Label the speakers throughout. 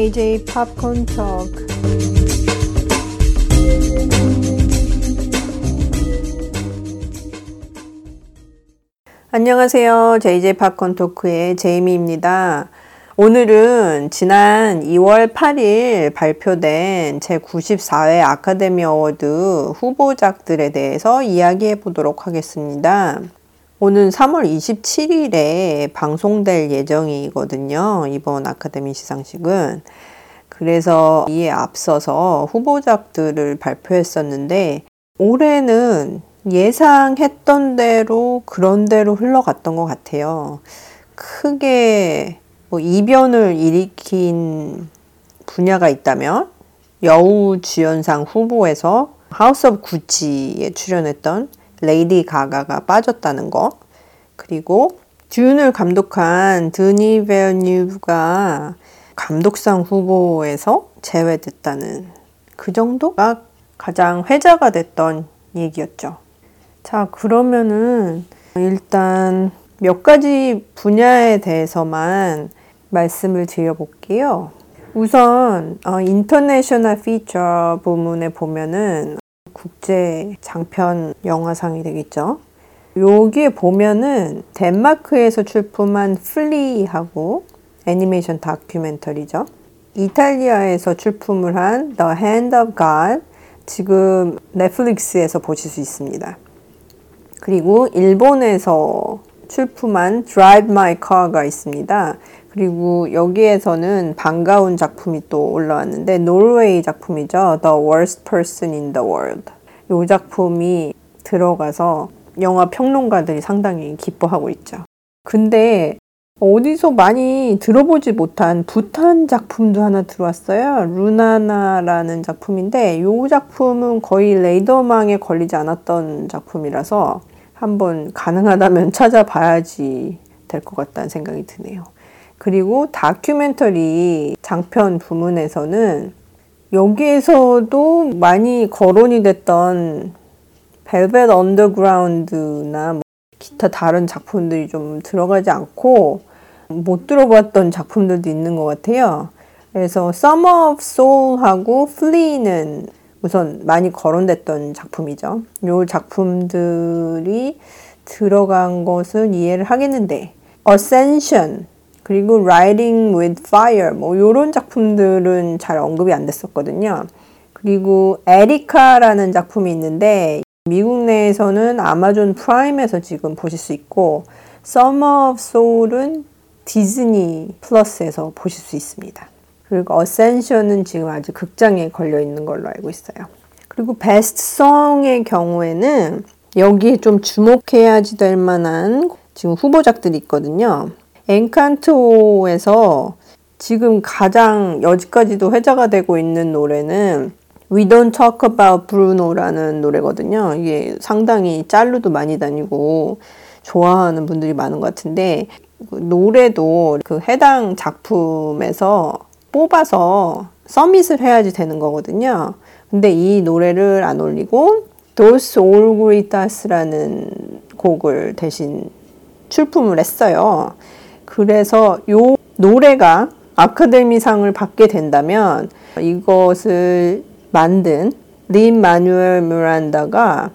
Speaker 1: JJ Popcorn Talk. 안녕하세요. JJ 팝콘 토크의 제이미입니다. 오늘은 지난 2월 8일 발표된 제94회 Academy Award 후보작들에 대해서 이야기해 보도록 하겠습니다. 오는 3월 27일에 방송될 예정이거든요. 이번 아카데미 시상식은. 그래서 이에 앞서서 후보작들을 발표했었는데, 올해는 예상했던 대로 그런 대로 흘러갔던 것 같아요. 크게 뭐 이변을 일으킨 분야가 있다면, 여우 주연상 후보에서 House of Gucci에 출연했던 레이디 가가가 빠졌다는 거. 그리고 Dune을 감독한 드니 빌뇌브가 감독상 후보에서 제외됐다는 그 정도가 가장 회자가 됐던 얘기였죠. 자, 그러면은 일단 몇 가지 분야에 대해서만 말씀을 드려볼게요. 우선 어, International Feature 부문에 보면은 국제 장편 영화상이 되겠죠. 여기에 보면은 덴마크에서 출품한 Flee하고 애니메이션 다큐멘터리죠. 이탈리아에서 출품을 한 The Hand of God 지금 넷플릭스에서 보실 수 있습니다. 그리고 일본에서 출품한 Drive My Car가 있습니다. 그리고 여기에서는 반가운 작품이 또 올라왔는데 노르웨이 작품이죠. The Worst Person in the World. 이 작품이 들어가서 영화 평론가들이 상당히 기뻐하고 있죠. 근데 어디서 많이 들어보지 못한 부탄 작품도 하나 들어왔어요. 루나나라는 작품인데 이 작품은 거의 레이더망에 걸리지 않았던 작품이라서 한번 가능하다면 찾아봐야지 될 것 같다는 생각이 드네요. 그리고 다큐멘터리 장편 부문에서는 여기에서도 많이 거론이 됐던 벨벳 언더그라운드나 뭐 기타 다른 작품들이 좀 들어가지 않고 못 들어봤던 작품들도 있는 것 같아요. 그래서 Summer of Soul하고 Flee는 우선 많이 거론됐던 작품이죠. 이 작품들이 들어간 것은 이해를 하겠는데 Ascension 그리고 Writing with Fire 뭐 이런 작품들은 잘 언급이 안 됐었거든요. 그리고 Attica라는 작품이 있는데 미국 내에서는 아마존 프라임에서 지금 보실 수 있고 Summer of Soul은 디즈니 플러스에서 보실 수 있습니다. 그리고 Ascension은 지금 아주 극장에 걸려 있는 걸로 알고 있어요. 그리고 Best Song의 경우에는 여기에 좀 주목해야지 될 만한 지금 후보작들이 있거든요. Encanto에서 지금 가장 여지까지도 회자가 되고 있는 노래는 We Don't Talk About Bruno라는 노래거든요. 이게 상당히 짤로도 많이 다니고 좋아하는 분들이 많은 것 같은데 그 노래도 그 해당 작품에서 뽑아서 서밋을 해야지 되는 거거든요. 근데 이 노래를 안 올리고 Great Us라는 곡을 대신 출품을 했어요. 그래서 요 노래가 아카데미상을 받게 된다면 이것을 만든 린 마누엘 미란다가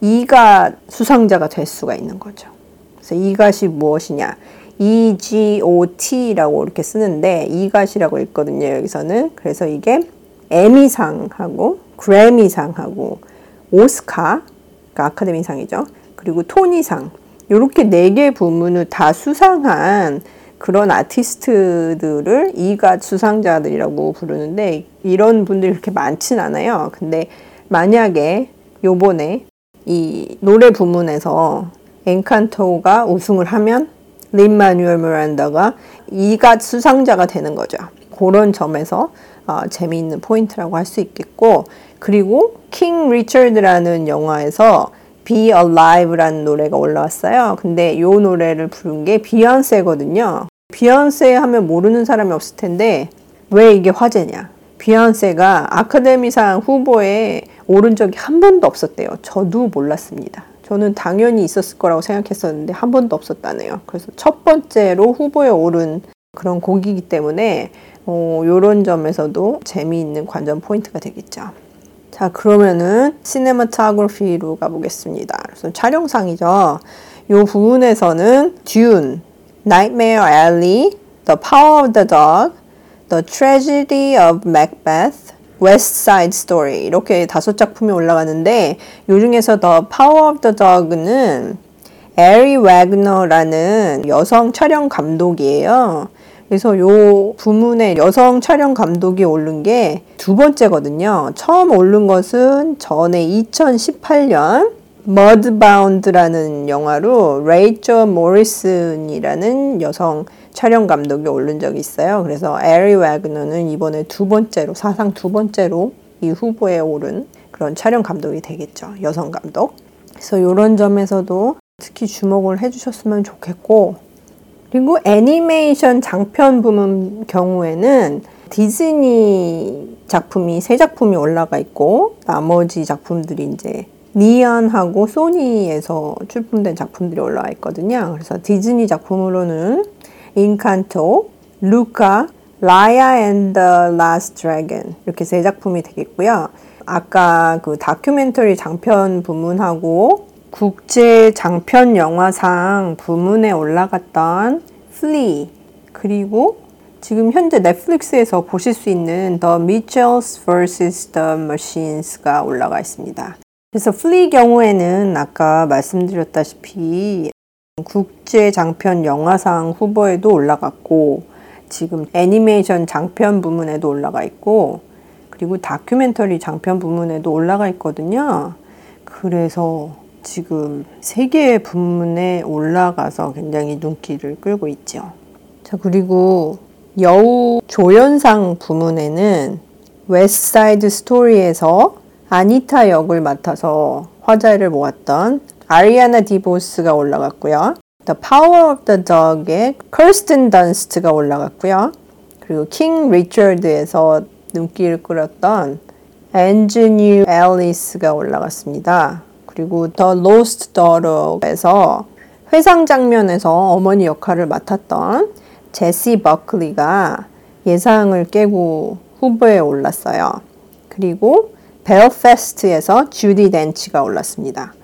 Speaker 1: 이가 수상자가 될 수가 있는 거죠. 그래서 이gat이 무엇이냐? EGOT라고 이렇게 쓰는데 이gat이라고 읽거든요. 여기서는 그래서 이게 에미상하고 그래미상하고 오스카 그 아카데미상이죠. 그리고 토니상 이렇게 네 개 부문을 다 수상한 그런 아티스트들을 이가 수상자들이라고 부르는데 이런 분들이 그렇게 많진 않아요. 근데 만약에 요번에 이 노래 부문에서 엔칸토가 우승을 하면 린 마뉴얼 미란다가 이가 수상자가 되는 거죠. 그런 점에서 어, 재미있는 포인트라고 할 수 있겠고 그리고 King Richard라는 영화에서 Be Alive라는 노래가 올라왔어요. 근데 이 노래를 부른 게 비욘세거든요. 비욘세 하면 모르는 사람이 없을 텐데 왜 이게 화제냐? 비욘세가 아카데미상 후보에 오른 적이 한 번도 없었대요. 저도 몰랐습니다. 저는 당연히 있었을 거라고 생각했었는데 한 번도 없었다네요. 그래서 첫 번째로 후보에 오른 그런 곡이기 때문에 어, 이런 점에서도 재미있는 관전 포인트가 되겠죠. 자, 그러면은 시네마토그래피로 가보겠습니다. 그래서 촬영상이죠. 이 부분에서는 듀 Nightmare Alley, The Power of the Dog, The Tragedy of Macbeth, West Side Story 이렇게 다섯 작품이 올라가는데 이 중에서 The Power of the Dog는 아리 웨그너라는 여성 촬영 감독이에요. 그래서 이 부문에 여성 촬영 감독이 오른 게 두 번째거든요. 처음 오른 것은 전에 2018년 Mudbound라는 영화로 레이철 모리슨이라는 여성 촬영 감독이 오른 적이 있어요. 그래서 아리 웨그너는 이번에 두 번째로 사상 두 번째로 이 후보에 오른 그런 촬영 감독이 되겠죠. 여성 감독. 그래서 이런 점에서도 특히 주목을 해주셨으면 좋겠고 그리고 애니메이션 장편 부문 경우에는 디즈니 작품이 세 작품이 올라가 있고 나머지 작품들이 이제 Neon하고 소니에서 출품된 작품들이 올라와 있거든요. 그래서 디즈니 작품으로는 Encanto, Luca, Raya and the Last Dragon 이렇게 세 작품이 되겠고요. 아까 그 다큐멘터리 장편 부문하고 국제 장편 영화상 부문에 올라갔던 Flee 그리고 지금 현재 넷플릭스에서 보실 수 있는 The Mitchells vs. The Machines가 올라가 있습니다. 그래서 Flee 경우에는 아까 말씀드렸다시피 국제 장편 영화상 후보에도 올라갔고 지금 애니메이션 장편 부문에도 올라가 있고 그리고 다큐멘터리 장편 부문에도 올라가 있거든요. 그래서 지금 세 개의 부문에 올라가서 굉장히 눈길을 끌고 있죠. 자, 그리고 여우 조연상 부문에는 West Side Story에서 아니타 역을 맡아서 화제를 모았던 아리아나 드보즈가 올라갔고요. The Power of the Dog의 커스틴 던스트가 올라갔고요. 그리고 킹 리처드에서 눈길을 끌었던 언자누 엘리스가 올라갔습니다. 그리고 The Lost Daughter에서 회상 장면에서 어머니 역할을 맡았던 제시 버클리가 예상을 깨고 후보에 올랐어요. 그리고 벨파스트에서 주디 덴치가 올랐습니다.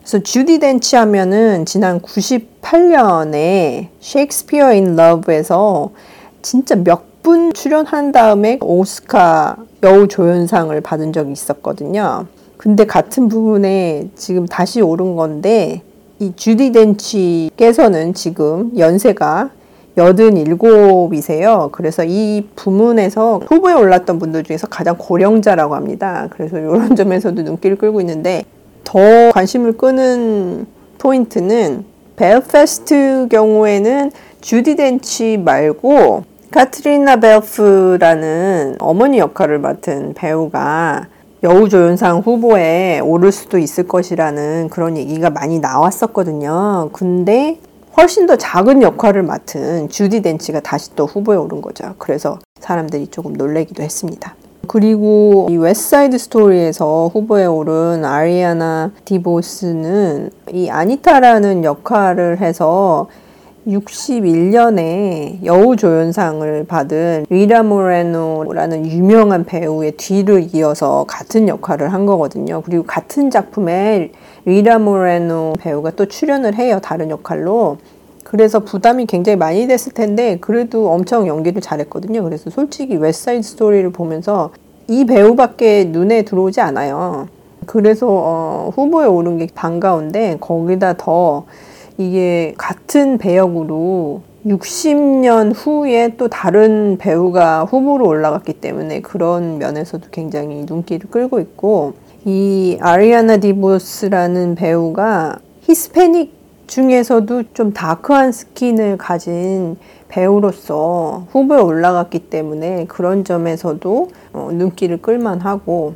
Speaker 1: 그래서 주디 덴치 하면은 지난 98년에 셰익스피어 인 러브에서 진짜 몇 분 출연한 다음에 오스카 여우 조연상을 받은 적이 있었거든요. 근데 같은 부분에 지금 다시 오른 건데 이 주디 덴치께서는 지금 연세가 87이세요. 그래서 이 부문에서 후보에 올랐던 분들 중에서 가장 고령자라고 합니다. 그래서 이런 점에서도 눈길을 끌고 있는데 더 관심을 끄는 포인트는 벨파스트 경우에는 주디 덴치 말고 카트리나 발프라는 어머니 역할을 맡은 배우가 여우조연상 후보에 오를 수도 있을 것이라는 그런 얘기가 많이 나왔었거든요. 근데 훨씬 더 작은 역할을 맡은 주디 덴치가 다시 또 후보에 오른 거죠. 그래서 사람들이 조금 놀래기도 했습니다. 그리고 이 웨스트사이드 스토리에서 후보에 오른 아리아나 디보스는 이 아니타라는 역할을 해서 61년에 여우조연상을 받은 리타 모레노라는 유명한 배우의 뒤를 이어서 같은 역할을 한 거거든요. 그리고 같은 작품에 리타 모레노 배우가 또 출연을 해요. 다른 역할로. 그래서 부담이 굉장히 많이 됐을 텐데 그래도 엄청 연기를 잘했거든요. 그래서 솔직히 웨스트사이드 스토리를 보면서 이 배우밖에 눈에 들어오지 않아요. 그래서 어, 후보에 오른 게 반가운데 거기다 더 이게 같은 배역으로 60년 후에 또 다른 배우가 후보로 올라갔기 때문에 그런 면에서도 굉장히 눈길을 끌고 있고 이 아리아나 디보스라는 배우가 히스패닉 중에서도 좀 dark한 skin을 가진 배우로서 후보에 올라갔기 때문에 그런 점에서도 어, 눈길을 끌만하고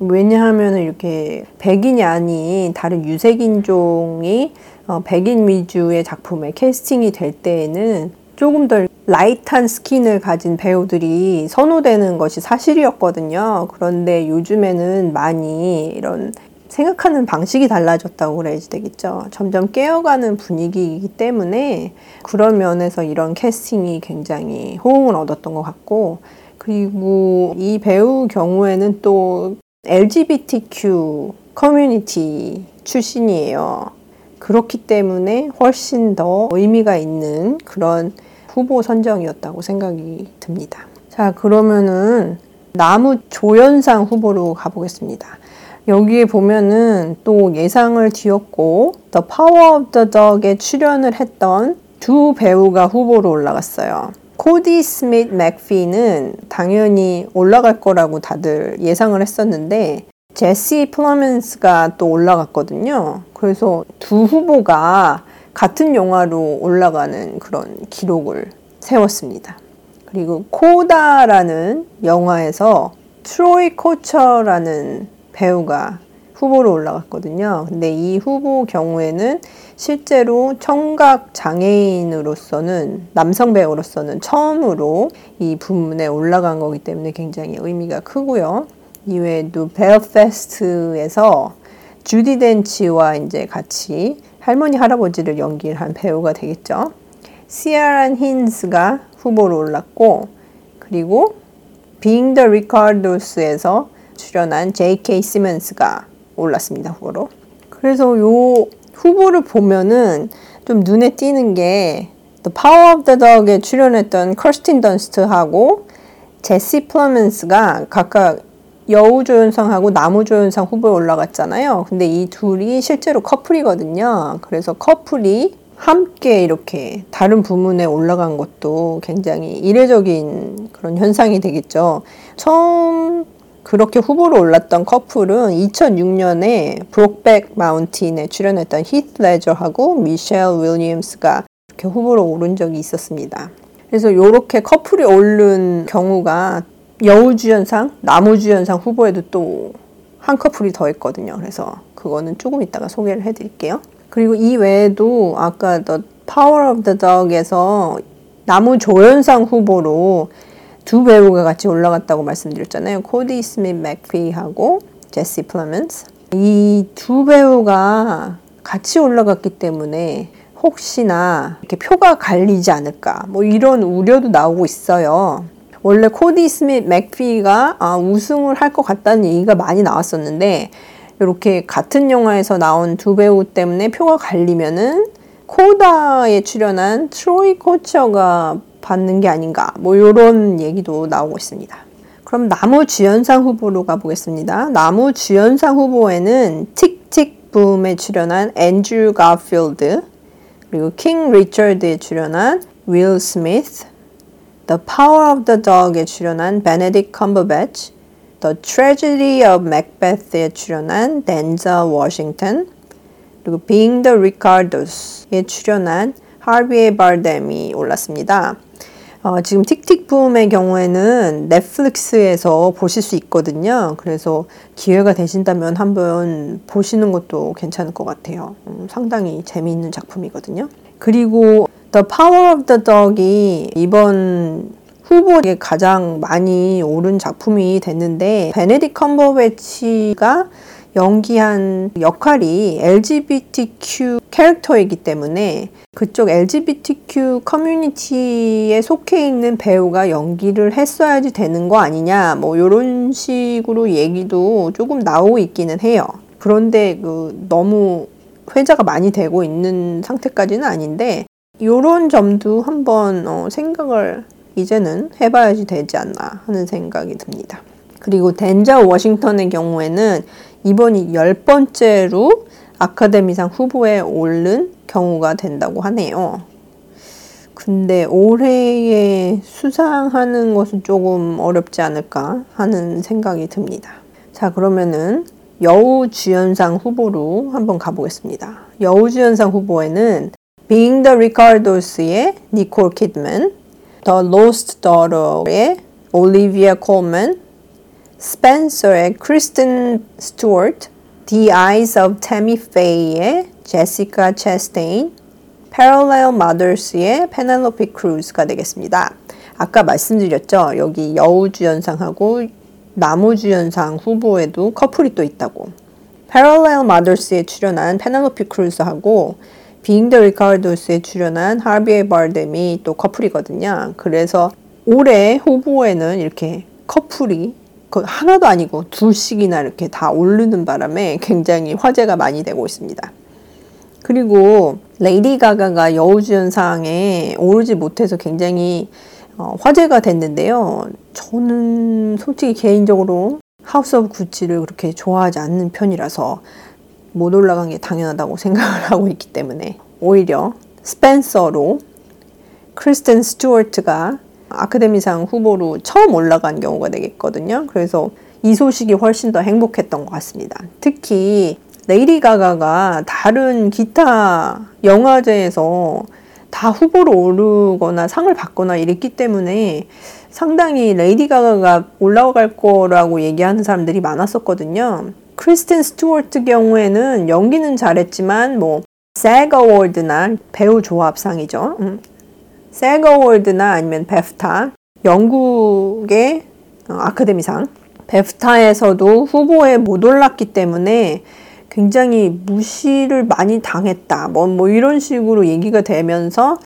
Speaker 1: 왜냐하면 이렇게 백인이 아닌 다른 유색인종이 어, 백인 위주의 작품에 캐스팅이 될 때에는 조금 더 light한 skin을 가진 배우들이 선호되는 것이 사실이었거든요. 그런데 요즘에는 많이 이런 생각하는 방식이 달라졌다고 그래야지 되겠죠. 점점 깨어가는 분위기이기 때문에 그런 면에서 이런 캐스팅이 굉장히 호응을 얻었던 것 같고 그리고 이 배우 경우에는 또 LGBTQ 커뮤니티 출신이에요. 그렇기 때문에 훨씬 더 의미가 있는 그런 후보 선정이었다고 생각이 듭니다. 자, 그러면은 나무 조연상 후보로 가보겠습니다. 여기에 보면은 또 예상을 뒤엎고 The of the Dog에 출연을 했던 두 배우가 후보로 올라갔어요. 코디 스미트 맥피는 당연히 올라갈 거라고 다들 예상을 했었는데 제시 플러맨스가 또 올라갔거든요. 그래서 두 후보가 같은 영화로 올라가는 그런 기록을 세웠습니다. 그리고 코다라는 영화에서 트로이 코처라는 배우가 후보로 올라갔거든요. 근데 이 후보 경우에는 실제로 청각 장애인으로서는 남성 배우로서는 처음으로 이 부문에 올라간 거기 때문에 굉장히 의미가 크고요. 이외에도 벨페스트에서 주디 덴치와 이제 같이 할머니 할아버지를 연기를 한 배우가 되겠죠. 시아란 힌스가 후보로 올랐고 그리고 Being the Ricardos에서 출연한 J.K. 시먼스가 올랐습니다 후보로. 그래서 요 후보를 보면은 좀 눈에 띄는 게 The Power of the Dog에 출연했던 커스틴 던스트하고 제시 플레먼스가 각각 여우조연상하고 남우조연상 후보에 올라갔잖아요. 근데 이 둘이 실제로 커플이거든요. 그래서 커플이 함께 이렇게 다른 부문에 올라간 것도 굉장히 이례적인 그런 현상이 되겠죠. 처음 그렇게 후보로 올랐던 커플은 2006년에 브로크백 마운틴에 출연했던 히스 레저하고 미셸 윌리엄스가 이렇게 후보로 오른 적이 있었습니다. 그래서 이렇게 커플이 오른 경우가 여우주연상, 남우주연상 후보에도 또 한 커플이 더 있거든요. 그래서 그거는 조금 이따가 소개를 해드릴게요. 그리고 이 외에도 아까 The Power of the Dog에서 남우조연상 후보로 두 배우가 같이 올라갔다고 말씀드렸잖아요. 코디 스미트 맥피하고 제시 플레먼스. 이 두 배우가 같이 올라갔기 때문에 혹시나 이렇게 표가 갈리지 않을까 뭐 이런 우려도 나오고 있어요. 원래 코디 스미트 맥피가 아, 우승을 할 것 같다는 얘기가 많이 나왔었는데 이렇게 같은 영화에서 나온 두 배우 때문에 표가 갈리면은 코다에 출연한 트로이 코처가 받는 게 아닌가 뭐 이런 얘기도 나오고 있습니다. 그럼 남우 주연상 후보로 가보겠습니다. 남우 주연상 후보에는 틱틱 붐에 출연한 앤드류 가필드 그리고 킹 리처드에 출연한 윌 스미스 The Power of the Dog에 출연한 베네딕트 컴버배치 The Tragedy of Macbeth에 출연한 덴젤 워싱턴 그리고 Being the Ricardos에 출연한 하비에르 바르뎀이 올랐습니다. 어, 지금 틱틱붐의 경우에는 넷플릭스에서 보실 수 있거든요. 그래서 기회가 되신다면 한번 보시는 것도 괜찮을 것 같아요. 음, 상당히 재미있는 작품이거든요. 그리고 The Power of the Dog이 이번 후보에 가장 많이 오른 작품이 됐는데 베네딕 컴버배치가 연기한 역할이 LGBTQ 캐릭터이기 때문에 그쪽 LGBTQ 커뮤니티에 속해 있는 배우가 연기를 했어야지 되는 거 아니냐 뭐 이런 식으로 얘기도 조금 나오고 있기는 해요. 그런데 그 너무 회자가 많이 되고 있는 상태까지는 아닌데 이런 점도 한번 어, 생각을 이제는 해봐야지 되지 않나 하는 생각이 듭니다. 그리고 덴자 워싱턴의 경우에는 이번이 열 번째로 아카데미상 후보에 오른 경우가 된다고 하네요. 근데 올해에 수상하는 것은 조금 어렵지 않을까 하는 생각이 듭니다. 자, 그러면은 여우주연상 후보로 한번 가보겠습니다. 여우주연상 후보에는 Being the Ricardos의 니콜 키드맨, The Lost Daughter의 올리비아 콜맨, 스펜서의 크리스틴 스튜어트, The Eyes of Tammy Faye의 제시카 체스테인, Parallel Mothers의 페넬로피 크루즈가 되겠습니다. 아까 말씀드렸죠. 여기 여우주연상하고 남우주연상 후보에도 커플이 또 있다고. Parallel Mothers에 출연한 페넬로피 크루즈하고 Being the Ricardos에 출연한 하비에르 바르뎀이 또 커플이거든요. 그래서 올해 후보에는 이렇게 커플이 그 하나도 아니고 둘씩이나 이렇게 다 오르는 바람에 굉장히 화제가 많이 되고 있습니다. 그리고 레이디 가가가 여우주연상에 오르지 못해서 굉장히 어, 화제가 됐는데요. 저는 솔직히 개인적으로 House of Gucci를 그렇게 좋아하지 않는 편이라서 못 올라간 게 당연하다고 생각을 하고 있기 때문에 오히려 스펜서로 크리스틴 스튜어트가 아카데미상 후보로 처음 올라간 경우가 되겠거든요. 그래서 이 소식이 훨씬 더 행복했던 것 같습니다. 특히 레이디 가가가 다른 기타 영화제에서 다 후보로 오르거나 상을 받거나 이랬기 때문에 상당히 레이디 가가가 올라갈 거라고 얘기하는 사람들이 많았었거든요. 크리스틴 스튜어트 경우에는 연기는 잘했지만 뭐 SAG Award나 배우 조합상이죠. 음. SAG Award나 아니면 BAFTA 영국의 어, 아카데미상 BAFTA에서도 후보에 못 올랐기 때문에 굉장히 무시를 많이 당했다. 뭐, 뭐 이런 식으로 얘기가 되면서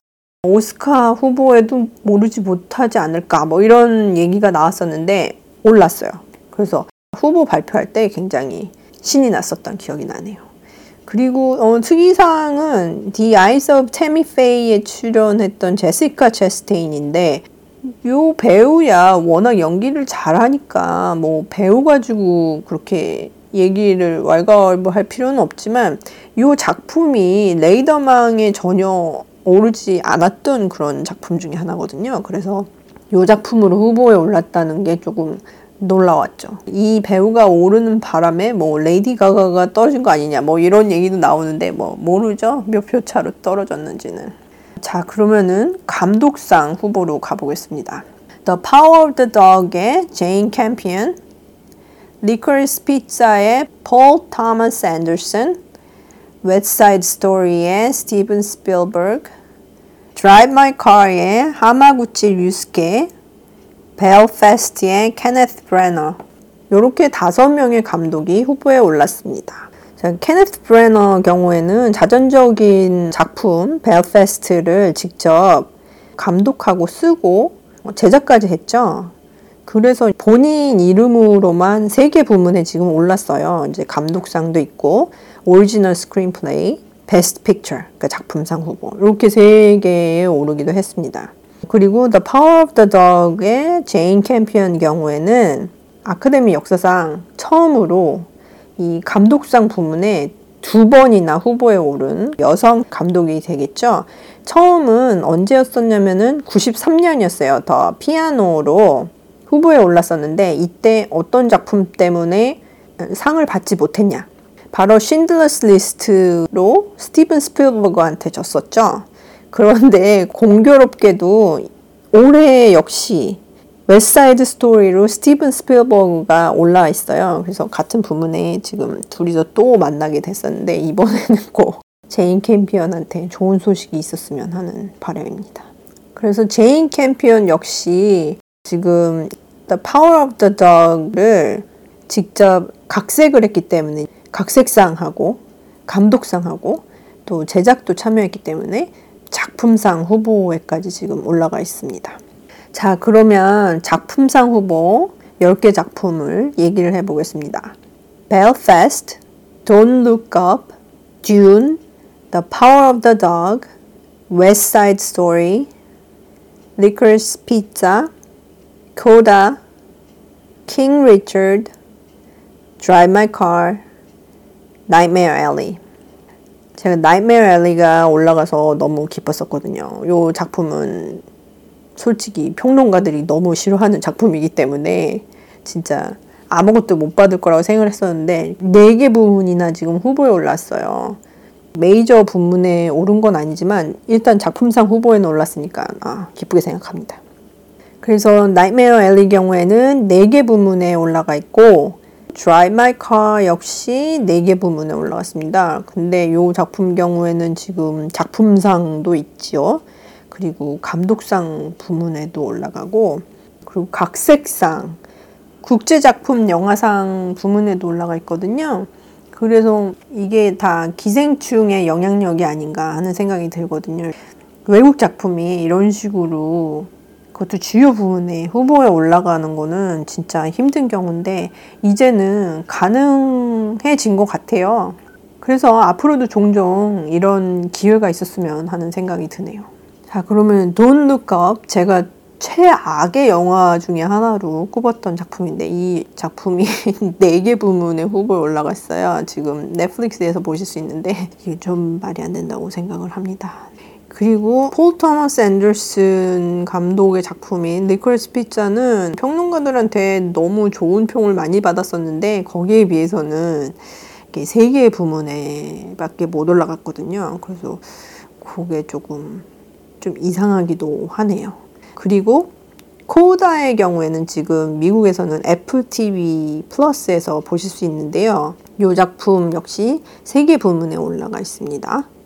Speaker 1: 오스카 후보에도 모르지 못하지 않을까. 뭐 이런 얘기가 나왔었는데 올랐어요. 그래서 후보 발표할 때 굉장히 신이 났었던 기억이 나네요. 그리고 어, 특이사항은 The Eyes of Tammy Faye에 출연했던 제시카 체스테인인데 요 배우야 워낙 연기를 잘하니까 뭐 배우 가지고 그렇게 얘기를 왈가왈부할 필요는 없지만 이 작품이 레이더망에 전혀 오르지 않았던 그런 작품 중에 하나거든요. 그래서 이 작품으로 후보에 올랐다는 게 조금 놀라웠죠. 이 배우가 오르는 바람에 뭐 레이디 가가가 떨어진 거 아니냐 뭐 이런 얘기도 나오는데 뭐 모르죠. 몇 표 차로 떨어졌는지는. 자 그러면은 감독상 후보로 가보겠습니다. The Power of the Dog의 제인 캠피언 Licorice Pizza의 폴 토마스 앤더슨, West Side Story의 스티븐 스필버그, Drive My Car의 하마구치 류스케, Belfast의 케네스 브레너 이렇게 다섯 명의 감독이 후보에 올랐습니다. 자, 케네스 브레너 경우에는 자전적인 작품 Belfast를 직접 감독하고 쓰고 제작까지 했죠. 그래서 본인 이름으로만 세 개 부문에 지금 올랐어요. 이제 감독상도 있고, Original Screenplay, Best Picture, 그러니까 작품상 후보. 이렇게 세 개에 오르기도 했습니다. 그리고 The Power of the Dog의 제인 캠피언 경우에는 아카데미 역사상 처음으로 이 감독상 부문에 두 번이나 후보에 오른 여성 감독이 되겠죠. 처음은 언제였었냐면은 93년이었어요. The Piano로 후보에 올랐었는데 이때 어떤 작품 때문에 상을 받지 못했냐? 바로 Schindler's List로 스티븐 스필버그한테 졌었죠. 그런데 공교롭게도 올해 역시 West Side Story로 스티븐 스필버그가 올라와 있어요. 그래서 같은 부문에 지금 둘이서 또 만나게 됐었는데 이번에는 꼭 제인 캠피언한테 좋은 소식이 있었으면 하는 바람입니다. 그래서 제인 캠피언 역시 지금 The Power of the Dog를 직접 각색을 했기 때문에 각색상하고 감독상하고 또 제작도 참여했기 때문에 작품상 후보에까지 지금 올라가 있습니다. 자, 그러면 작품상 후보 10개 작품을 얘기를 해보겠습니다. Belfast, Don't Look Up, Dune, The Power of the Dog, West Side Story, Licorice Pizza, Coda, King Richard, Drive My Car, Nightmare Alley. 제가 Nightmare Alley가 올라가서 너무 기뻤었거든요. 이 작품은 솔직히 평론가들이 너무 싫어하는 작품이기 때문에 진짜 아무것도 못 받을 거라고 생각을 했었는데 4개 부문이나 지금 후보에 올랐어요. 메이저 부문에 오른 건 아니지만 일단 작품상 후보에 올랐으니까 아, 기쁘게 생각합니다. 그래서 나이메어 엘리 경우에는 4개 부문에 올라가 있고 Drive My Car 역시 4개 부문에 올라갔습니다. 근데 이 작품 경우에는 지금 작품상도 있지요. 그리고 감독상 부문에도 올라가고 그리고 각색상 국제작품 영화상 부문에도 올라가 있거든요. 그래서 이게 다 기생충의 영향력이 아닌가 하는 생각이 들거든요. 외국 작품이 이런 식으로 그것도 주요 부분에 후보에 올라가는 거는 진짜 힘든 경우인데 이제는 가능해진 것 같아요. 그래서 앞으로도 종종 이런 기회가 있었으면 하는 생각이 드네요. 자, 그러면 Don't Look Up 제가 최악의 영화 중에 하나로 꼽았던 작품인데 이 작품이 4개 부문에 후보에 올라갔어요. 지금 넷플릭스에서 보실 수 있는데 이게 좀 말이 안 된다고 생각을 합니다. 그리고 폴 토머스 앤더슨 감독의 작품인 니콜스 피자는 평론가들한테 너무 좋은 평을 많이 받았었는데 거기에 비해서는 세 개의 부문에 밖에 못 올라갔거든요. 그래서 그게 조금 좀 이상하기도 하네요. 그리고 코다의 경우에는 지금 미국에서는 애플 TV 플러스에서 보실 수 있는데요. 이 작품 역시 세개 부문에 올라가 있습니다.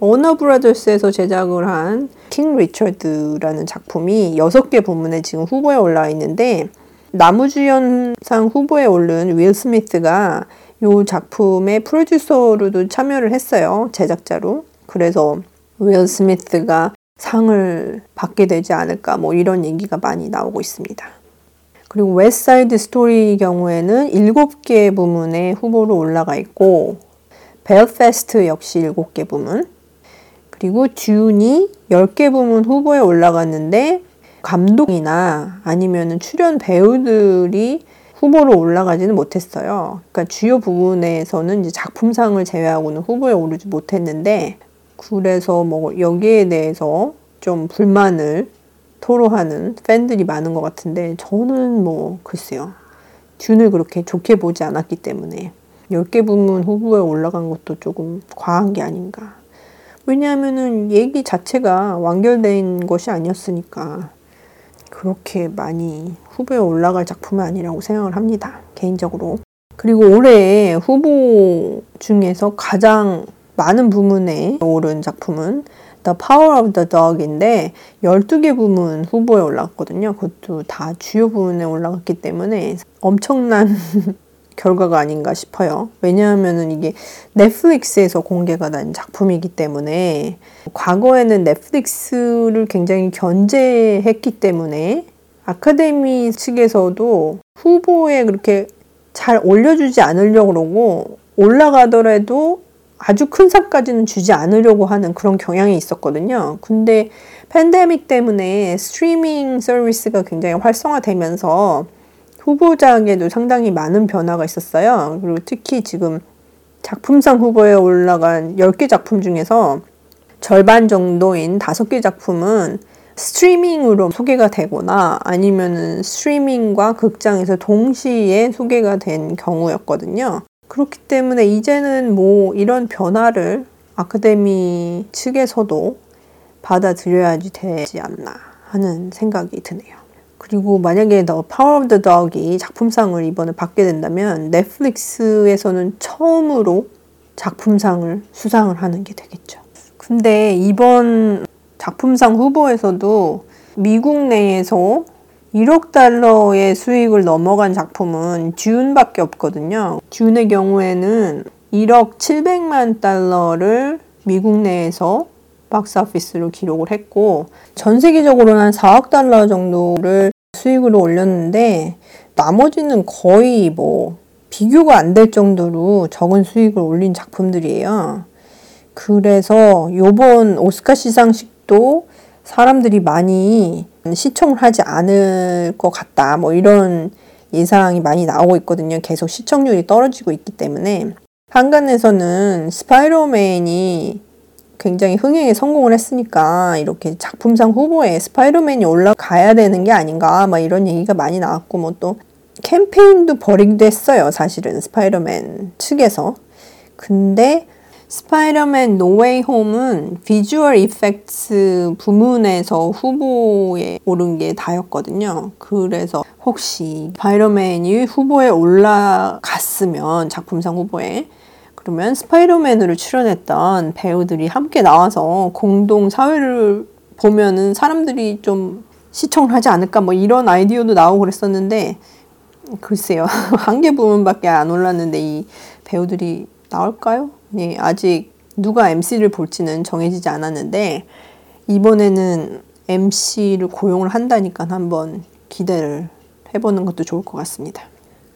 Speaker 1: 워너 브라더스에서 제작을 한 King Richard라는 작품이 6개 부문에 지금 후보에 올라와 있는데 남우주연상 후보에 오른 윌 스미스가 이 작품의 프로듀서로도 참여를 했어요. 제작자로. 그래서 윌 스미스가 상을 받게 되지 않을까 뭐 이런 얘기가 많이 나오고 있습니다. 그리고 West Side Story 경우에는 7개 부문에 후보로 올라가 있고 Belfast 역시 7개 부문 그리고 듄이 10개 부문 후보에 올라갔는데 감독이나 아니면 출연 배우들이 후보로 올라가지는 못했어요. 그러니까 주요 부분에서는 이제 작품상을 제외하고는 후보에 오르지 못했는데 그래서 뭐 여기에 대해서 좀 불만을 토로하는 팬들이 많은 것 같은데 저는 뭐 글쎄요. 듄을 그렇게 좋게 보지 않았기 때문에 10개 부문 후보에 올라간 것도 조금 과한 게 아닌가 왜냐하면은 얘기 자체가 완결된 것이 아니었으니까 그렇게 많이 후보에 올라갈 작품은 아니라고 생각을 합니다. 개인적으로. 그리고 올해 후보 중에서 가장 많은 부문에 오른 작품은 The Power of the Dog인데 12개 부문 후보에 올랐거든요. 그것도 다 주요 부문에 올라갔기 때문에 엄청난 결과가 아닌가 싶어요. 왜냐하면 이게 넷플릭스에서 공개가 된 작품이기 때문에 과거에는 넷플릭스를 굉장히 견제했기 때문에 아카데미 측에서도 후보에 그렇게 잘 올려주지 않으려고 그러고 올라가더라도 아주 큰 상까지는 주지 않으려고 하는 그런 경향이 있었거든요. 근데 팬데믹 때문에 스트리밍 서비스가 굉장히 활성화되면서 후보작에도 상당히 많은 변화가 있었어요. 그리고 특히 지금 작품상 후보에 올라간 10개 작품 중에서 절반 정도인 5개 작품은 스트리밍으로 소개가 되거나 아니면은 스트리밍과 극장에서 동시에 소개가 된 경우였거든요. 그렇기 때문에 이제는 뭐 이런 변화를 아카데미 측에서도 받아들여야지 되지 않나 하는 생각이 드네요. 그리고 만약에 The Power of the Dog이 작품상을 이번에 받게 된다면 넷플릭스에서는 처음으로 작품상을 수상을 하는 게 되겠죠. 근데 이번 작품상 후보에서도 미국 내에서 1억 달러의 수익을 넘어간 작품은 듀운밖에 없거든요. 듀운의 경우에는 1억 700만 달러를 미국 내에서 박스 오피스로 기록을 했고 전 세계적으로는 한 4억 달러 정도를 수익으로 올렸는데 나머지는 거의 뭐 비교가 안 될 정도로 적은 수익을 올린 작품들이에요. 그래서 요번 오스카 시상식도 사람들이 많이 시청을 하지 않을 것 같다. 뭐 이런 예상이 많이 나오고 있거든요. 계속 시청률이 떨어지고 있기 때문에. 한간에서는 스파이더맨이 굉장히 흥행에 성공을 했으니까 이렇게 작품상 후보에 스파이더맨이 올라가야 되는 게 아닌가 막 이런 얘기가 많이 나왔고 뭐 또 캠페인도 벌이기도 했어요 사실은 스파이더맨 측에서 근데 스파이더맨 No Way Home은 Visual Effects 부문에서 후보에 오른 게 다였거든요. 그래서 혹시 스파이더맨이 후보에 올라갔으면 작품상 후보에 그러면 스파이더맨으로 출연했던 배우들이 함께 나와서 공동 사회를 보면은 사람들이 좀 시청을 하지 않을까 뭐 이런 아이디어도 나오고 그랬었는데 글쎄요 한 개 부분밖에 안 올랐는데 이 배우들이 나올까요? 예, 아직 누가 MC를 볼지는 정해지지 않았는데 이번에는 MC를 고용을 한다니까 한번 기대를 해보는 것도 좋을 것 같습니다.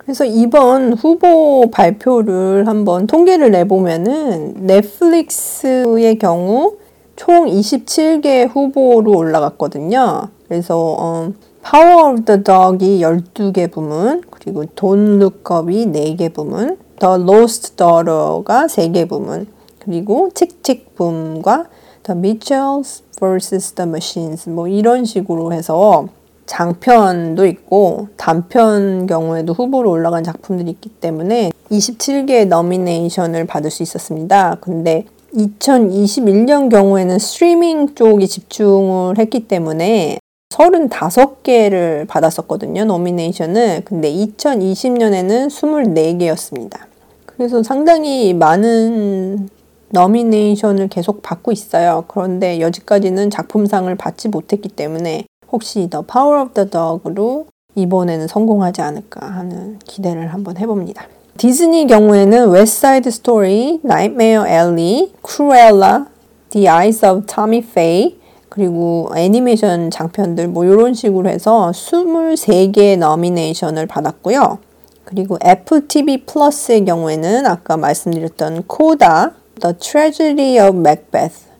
Speaker 1: 그래서 이번 후보 발표를 한번 통계를 내보면은 넷플릭스의 경우 총 27개 후보로 올라갔거든요. 그래서 어, Power of the Dog이 12개 부문, 그리고 Look Up이 4개 부문, The Lost Daughter가 3개 부문, 그리고 칙칙 붐과 The Mitchells vs. The Machines 뭐 이런 식으로 해서 장편도 있고 단편 경우에도 후보로 올라간 작품들이 있기 때문에 27개의 너미네이션을 받을 수 있었습니다. 근데 2021년 경우에는 스트리밍 쪽이 집중을 했기 때문에 35개를 받았었거든요. nomination을. 근데 2020년에는 24개였습니다. 그래서 상당히 많은 nomination을 계속 받고 있어요. 그런데 여지까지는 작품상을 받지 못했기 때문에 혹시 The Power of the Dog으로 이번에는 성공하지 않을까 하는 기대를 한번 해봅니다. 디즈니 경우에는 West Side Story, Nightmare Alley, 크루엘라, The Eyes of Tammy Faye 그리고 애니메이션 장편들 뭐 이런 식으로 해서 23개의 nomination을 받았고요. 그리고 애플 TV 플러스의 경우에는 아까 말씀드렸던 CODA, The Tragedy of Macbeth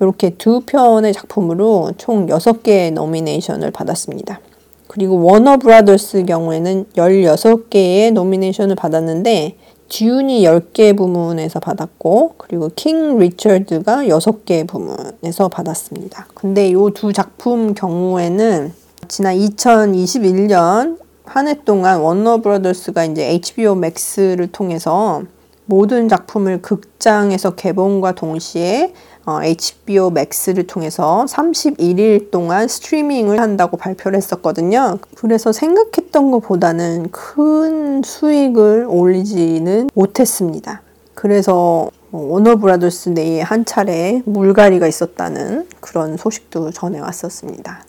Speaker 1: 이렇게 두 편의 작품으로 총 6개의 nomination을 받았습니다. 그리고 워너 브라더스 경우에는 16개의 nomination을 받았는데 Dune이 10개 부문에서 받았고 그리고 King Richard가 6개 부문에서 받았습니다. 근데 이 두 작품 경우에는 지난 2021년 한 해 동안 워너 브라더스가 이제 HBO 맥스를 통해서 모든 작품을 극장에서 개봉과 동시에 어, HBO 맥스를 통해서 31일 동안 스트리밍을 한다고 발표를 했었거든요. 그래서 생각했던 것보다는 큰 수익을 올리지는 못했습니다. 그래서 워너 브라더스 내에 한 차례 물갈이가 있었다는 그런 소식도 전해왔었습니다.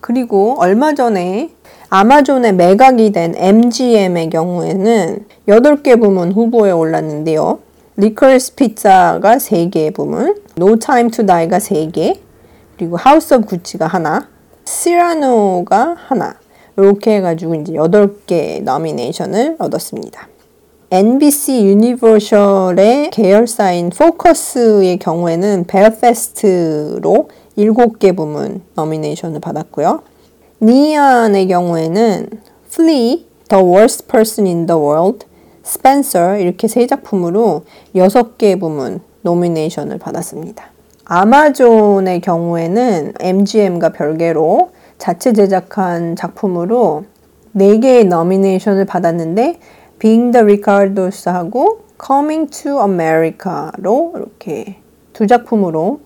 Speaker 1: 그리고 얼마 전에 아마존에 매각이 된 MGM의 경우에는 8개 부문 후보에 올랐는데요. Licorice Pizza가 3개 부문, No Time to Die가 3개, 그리고 House of Gucci가 하나, 시라노가 하나. 이렇게 해가지고 이제 8개 nomination을 얻었습니다. NBC 유니버셜의 계열사인 포커스의 경우에는 Belfast로 7개 부문 nomination을 받았고요. 니온의 경우에는 Flea, The Worst Person in the World, Spencer 이렇게 세 작품으로 6개 부문 nomination을 받았습니다. 아마존의 경우에는 MGM과 별개로 자체 제작한 작품으로 4개의 nomination을 받았는데 Being the Ricardos하고 Coming to America로 이렇게 두 작품으로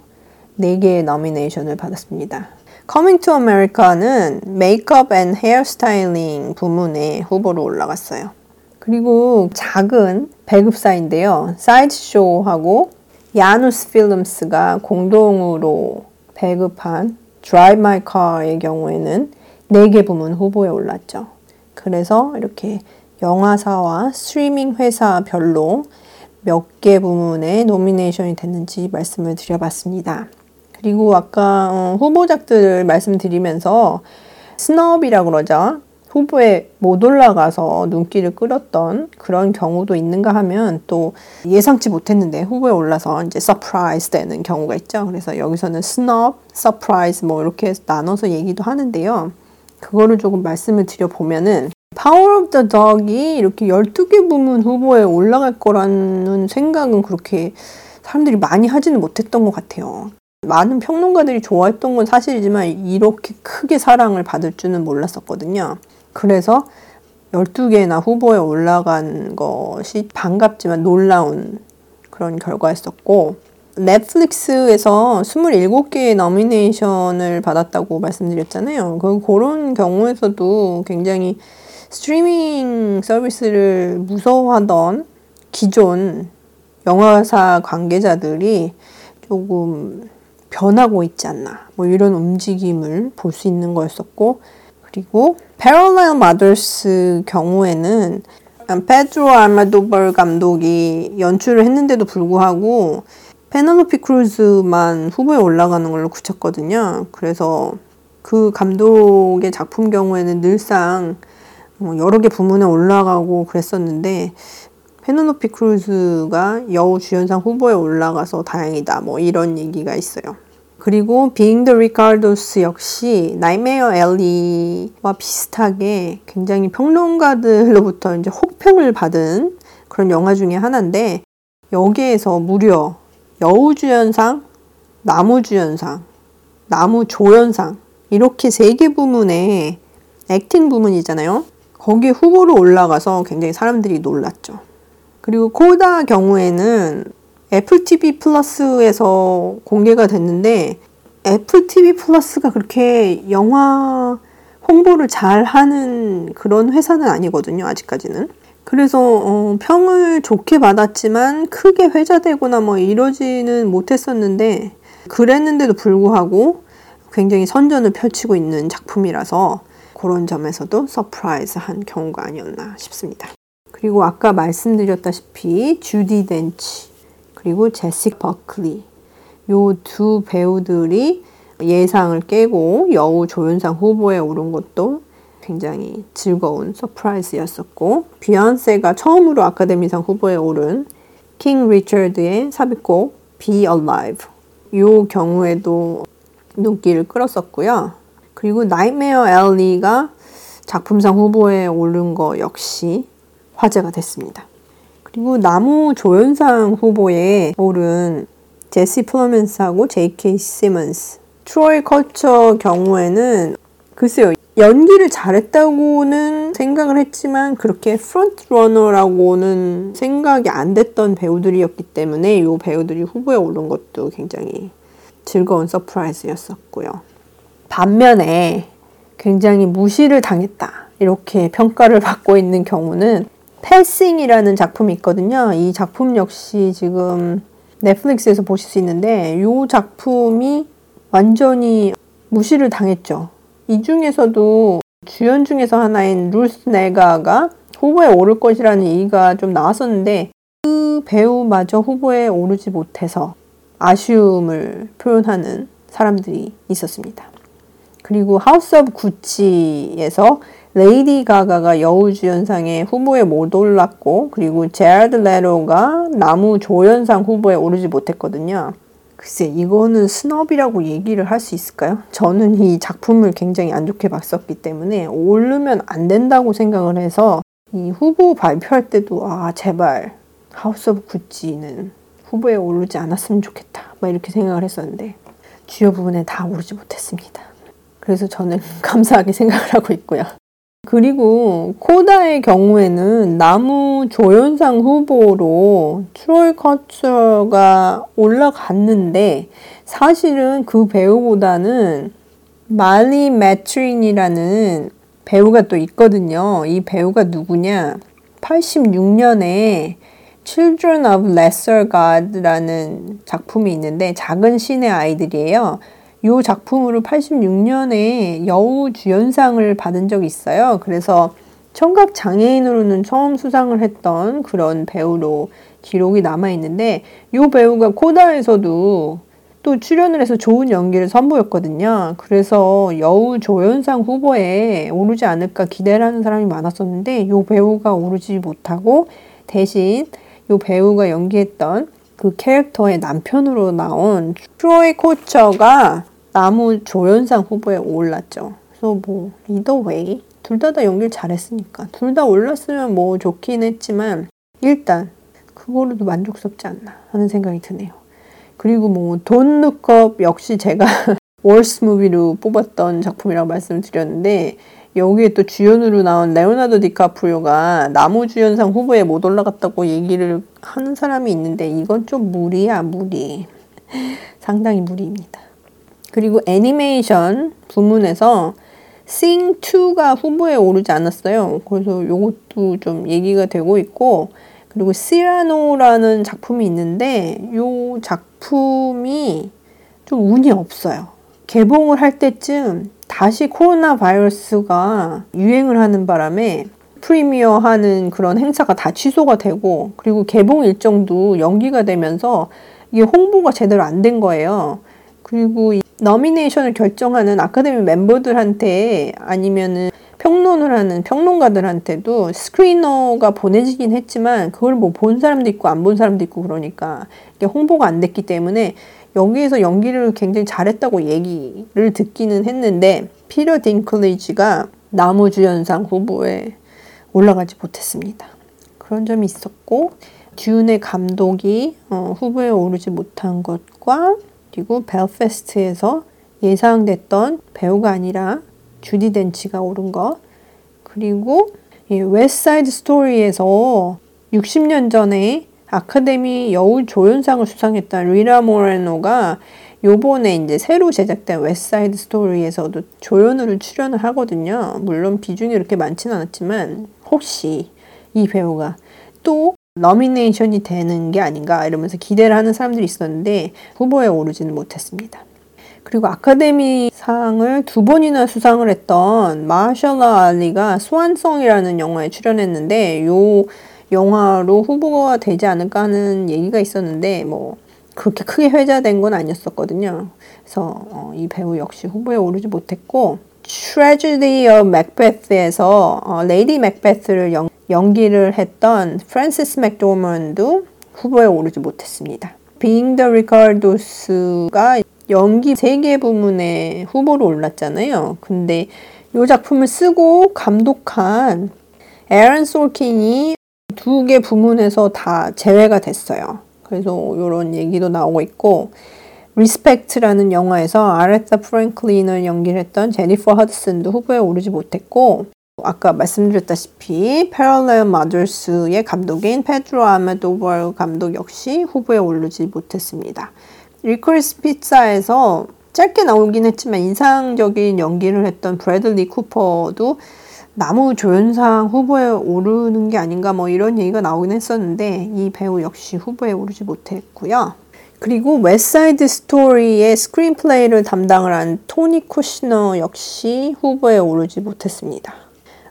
Speaker 1: 4개의 nomination을 받았습니다. Coming to America는 makeup and hairstyling 부문에 후보로 올라갔어요. 그리고 작은 배급사인데요. 사이드쇼하고 야누스 필름스가 공동으로 배급한 Drive My Car의 경우에는 4개 부문 후보에 올랐죠. 그래서 이렇게 영화사와 스트리밍 회사별로 몇 개 부문에 nomination이 됐는지 말씀을 드려봤습니다. 그리고 아까 어, 후보작들을 말씀드리면서 snub이라고 그러죠. 후보에 못 올라가서 눈길을 끌었던 그런 경우도 있는가 하면 또 예상치 못했는데 후보에 올라서 이제 surprise 되는 경우가 있죠. 그래서 여기서는 snub surprise 뭐 이렇게 나눠서 얘기도 하는데요. 그거를 조금 말씀을 드려보면은 Power of the Dog이 이렇게 12개 부문 후보에 올라갈 거라는 생각은 그렇게 사람들이 많이 하지는 못했던 것 같아요. 많은 평론가들이 좋아했던 건 사실이지만 이렇게 크게 사랑을 받을 줄은 몰랐었거든요. 그래서 12개나 후보에 올라간 것이 반갑지만 놀라운 그런 결과였었고, 넷플릭스에서 27개의 nomination을 받았다고 말씀드렸잖아요. 그, 그런 경우에서도 굉장히 스트리밍 서비스를 무서워하던 기존 영화사 관계자들이 조금 변하고 있지 않나. 뭐 이런 움직임을 볼 수 있는 거였었고, 그리고 Parallel Mothers 경우에는 페드로 알마도벌 감독이 연출을 했는데도 불구하고 페널로피 크루즈만 후보에 올라가는 걸로 굳혔거든요. 그래서 그 감독의 작품 경우에는 늘상 뭐 여러 개 부문에 올라가고 그랬었는데 페널로피 크루즈가 여우 주연상 후보에 올라가서 다행이다. 뭐 이런 얘기가 있어요. 그리고 Being the Ricardos 역시 나이메어 엘리와 비슷하게 굉장히 평론가들로부터 이제 호평을 받은 그런 영화 중에 하나인데 여기에서 무려 여우주연상, 남우주연상, 남우조연상 이렇게 세 개 부문에 acting 부문이잖아요. 거기에 후보로 올라가서 굉장히 사람들이 놀랐죠. 그리고 CODA 경우에는 애플 TV 플러스에서 공개가 됐는데 애플 TV 플러스가 그렇게 영화 홍보를 잘 하는 그런 회사는 아니거든요, 아직까지는. 그래서 어, 평을 좋게 받았지만 크게 회자되거나 뭐 이러지는 못했었는데 그랬는데도 불구하고 굉장히 선전을 펼치고 있는 작품이라서 그런 점에서도 surprise한 경우가 아니었나 싶습니다. 그리고 아까 말씀드렸다시피 주디 덴치 그리고 제시 버클리 요 두 배우들이 예상을 깨고 여우 조연상 후보에 오른 것도 굉장히 즐거운 surprise였었고 비욘세가 처음으로 아카데미상 후보에 오른 King Richard의 삽입곡 Be Alive 이 경우에도 눈길을 끌었었고요. 그리고 Nightmare Alley가 작품상 후보에 오른 거 역시 화제가 됐습니다. 그리고 남우 조연상 후보에 오른 제시 플레먼스하고 J.K. 시먼스 트로이 코처 경우에는 글쎄요 연기를 잘했다고는 생각을 했지만 그렇게 front runner라고는 생각이 안 됐던 배우들이었기 때문에 이 배우들이 후보에 오른 것도 굉장히 즐거운 surprise였었고요. 반면에 굉장히 무시를 당했다 이렇게 평가를 받고 있는 경우는 Passing이라는 작품이 있거든요. 이 작품 역시 지금 넷플릭스에서 보실 수 있는데 이 작품이 완전히 무시를 당했죠. 이 중에서도 주연 중에서 하나인 루스 네가가 후보에 오를 것이라는 얘기가 좀 나왔었는데 그 배우마저 후보에 오르지 못해서 아쉬움을 표현하는 사람들이 있었습니다. 그리고 House of Gucci에서 레이디 가가가 여우주연상에 후보에 못 올랐고 그리고 자레드 레토가 남우 조연상 후보에 오르지 못했거든요. 글쎄 이거는 snub이라고 얘기를 할 수 있을까요? 저는 이 작품을 굉장히 안 좋게 봤었기 때문에 오르면 안 된다고 생각을 해서 이 후보 발표할 때도 아 제발 House of Gucci는 후보에 오르지 않았으면 좋겠다 막 이렇게 생각을 했었는데 주요 부분에 다 오르지 못했습니다. 그래서 저는 감사하게 생각을 하고 있고요. 그리고 CODA의 경우에는 남우 조연상 후보로 트로이 코처가 올라갔는데 사실은 그 배우보다는 말리 매트린이라는 배우가 또 있거든요. 이 배우가 누구냐? 86년에 Children of Lesser God라는 작품이 있는데 작은 신의 아이들이에요. 이 작품으로 86년에 여우 주연상을 받은 적이 있어요. 그래서 청각 장애인으로는 처음 수상을 했던 그런 배우로 기록이 남아 있는데 이 배우가 CODA에서도 또 출연을 해서 좋은 연기를 선보였거든요. 그래서 여우 조연상 후보에 오르지 않을까 기대를 하는 사람이 많았었는데 이 배우가 오르지 못하고 대신 이 배우가 연기했던 그 캐릭터의 남편으로 나온 트로이 코처가 남우 조연상 후보에 올랐죠. 그래서 뭐 either way 둘다 다 연기를 잘했으니까 둘 다 올랐으면 뭐 좋긴 했지만 일단 그거로도 만족스럽지 않나 하는 생각이 드네요. 그리고 뭐 Don't Look Up 역시 제가 worst movie로 뽑았던 작품이라고 말씀을 드렸는데 여기에 또 주연으로 나온 레오나르도 디카프리오가 남우 주연상 후보에 못 올라갔다고 얘기를 하는 사람이 있는데 이건 좀 무리야 무리 상당히 무리입니다. 그리고 애니메이션 부문에서 Sing2가 후보에 오르지 않았어요. 그래서 이것도 좀 얘기가 되고 있고 그리고 시라노라는 작품이 있는데 이 작품이 좀 운이 없어요. 개봉을 할 때쯤 다시 코로나 바이러스가 유행을 하는 바람에 프리미어 하는 그런 행사가 다 취소가 되고 그리고 개봉 일정도 연기가 되면서 이게 홍보가 제대로 안 된 거예요. 그리고 이 너미네이션을 결정하는 아카데미 멤버들한테 아니면은 평론을 하는 평론가들한테도 스크리너가 보내지긴 했지만 그걸 뭐 본 사람도 있고 안 본 사람도 있고 그러니까 이게 홍보가 안 됐기 때문에 여기에서 연기를 굉장히 잘했다고 얘기를 듣기는 했는데 피터 딩클리지가 나무주연상 후보에 올라가지 못했습니다. 그런 점이 있었고 듀운의 감독이 어, 후보에 오르지 못한 것과 그리고 벨페스트에서 예상됐던 배우가 아니라 주디 덴치가 오른 것 그리고 West Side Story에서 60년 전에 아카데미 여우 조연상을 수상했던 리타 모레노가 요번에 이제 새로 제작된 West Side Story에서도 조연으로 출연을 하거든요. 물론 비중이 그렇게 많지는 않았지만 혹시 이 배우가 또 nomination이 되는 게 아닌가 이러면서 기대를 하는 사람들이 있었는데 후보에 오르지는 못했습니다. 그리고 아카데미 상을 두 번이나 수상을 했던 마허샬라 알리가 Swan Song이라는 영화에 출연했는데 요 영화로 후보가 되지 않을까 하는 얘기가 있었는데 뭐 그렇게 크게 회자된 건 아니었었거든요. 그래서 어, 이 배우 역시 후보에 오르지 못했고 Tragedy of Macbeth에서 어, 레이디 맥베스를 연, 연기를 했던 프랜시스 맥도먼드도 후보에 오르지 못했습니다. The Ricardos가 연기 3개 부문에 후보로 올랐잖아요. 근데 이 작품을 쓰고 감독한 에런 소킨이 두 개 부문에서 다 제외가 됐어요. 그래서 이런 얘기도 나오고 있고 Respect라는 영화에서 아레사 프랭클린을 연기를 했던 제니퍼 허드슨도 후보에 오르지 못했고 아까 말씀드렸다시피 Parallel Mothers의 감독인 페드로 알모도바르 감독 역시 후보에 오르지 못했습니다. Licorice Pizza에서 짧게 나오긴 했지만 인상적인 연기를 했던 브래들리 쿠퍼도 남우 조연상 후보에 오르는 게 아닌가 뭐 이런 얘기가 나오긴 했었는데 이 배우 역시 후보에 오르지 못했고요. 그리고 West Side Story의 screenplay를 담당을 한 토니 쿠시너 역시 후보에 오르지 못했습니다.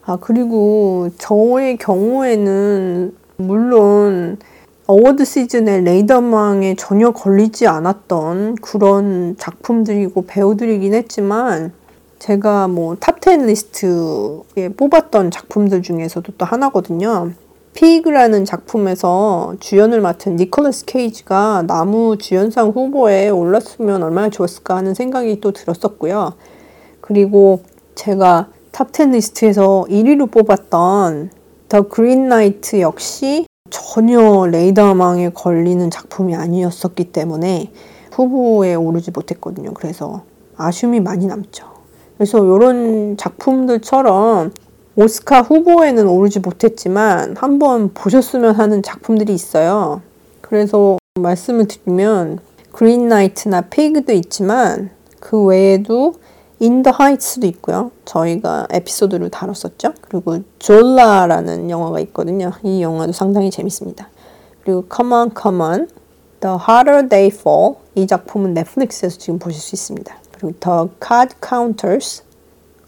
Speaker 1: 아 그리고 저의 경우에는 물론 award 시즌에 레이더망에 전혀 걸리지 않았던 그런 작품들이고 배우들이긴 했지만 제가 뭐 top 10 리스트에 뽑았던 작품들 중에서도 또 하나거든요. Pig라는 작품에서 주연을 맡은 니콜라스 케이지가 남우 주연상 후보에 올랐으면 얼마나 좋았을까 하는 생각이 또 들었었고요. 그리고 제가 top 10 리스트에서 1위로 뽑았던 The Green Knight 역시 전혀 레이더망에 걸리는 작품이 아니었었기 때문에 후보에 오르지 못했거든요. 그래서 아쉬움이 많이 남죠. 그래서 이런 작품들처럼 오스카 후보에는 오르지 못했지만 한번 보셨으면 하는 작품들이 있어요. 그래서 말씀을 드리면 Green Knight나 Pig도 있지만 그 외에도 In the Heights도 있고요. 저희가 에피소드를 다뤘었죠. 그리고 졸라라는 영화가 있거든요. 이 영화도 상당히 재밌습니다. 그리고 Come on, Come on, The Harder They Fall 이 작품은 넷플릭스에서 지금 보실 수 있습니다. 그리고 The Card Counters,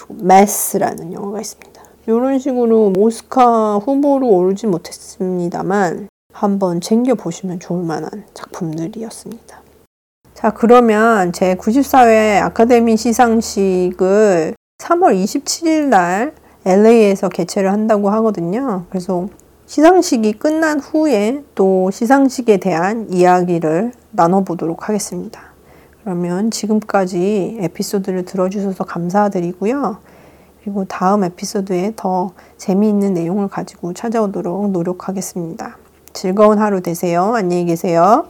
Speaker 1: Mess라는 영화가 있습니다. 이런 식으로 오스카 후보로 오르지 못했습니다만 한번 챙겨보시면 좋을 만한 작품들이었습니다. 자, 그러면 제 94회 아카데미 시상식을 3월 27일 날 LA에서 개최를 한다고 하거든요. 그래서 시상식이 끝난 후에 또 시상식에 대한 이야기를 나눠보도록 하겠습니다. 그러면 지금까지 에피소드를 들어주셔서 감사드리고요. 그리고 다음 에피소드에 더 재미있는 내용을 가지고 찾아오도록 노력하겠습니다. 즐거운 하루 되세요. 안녕히 계세요.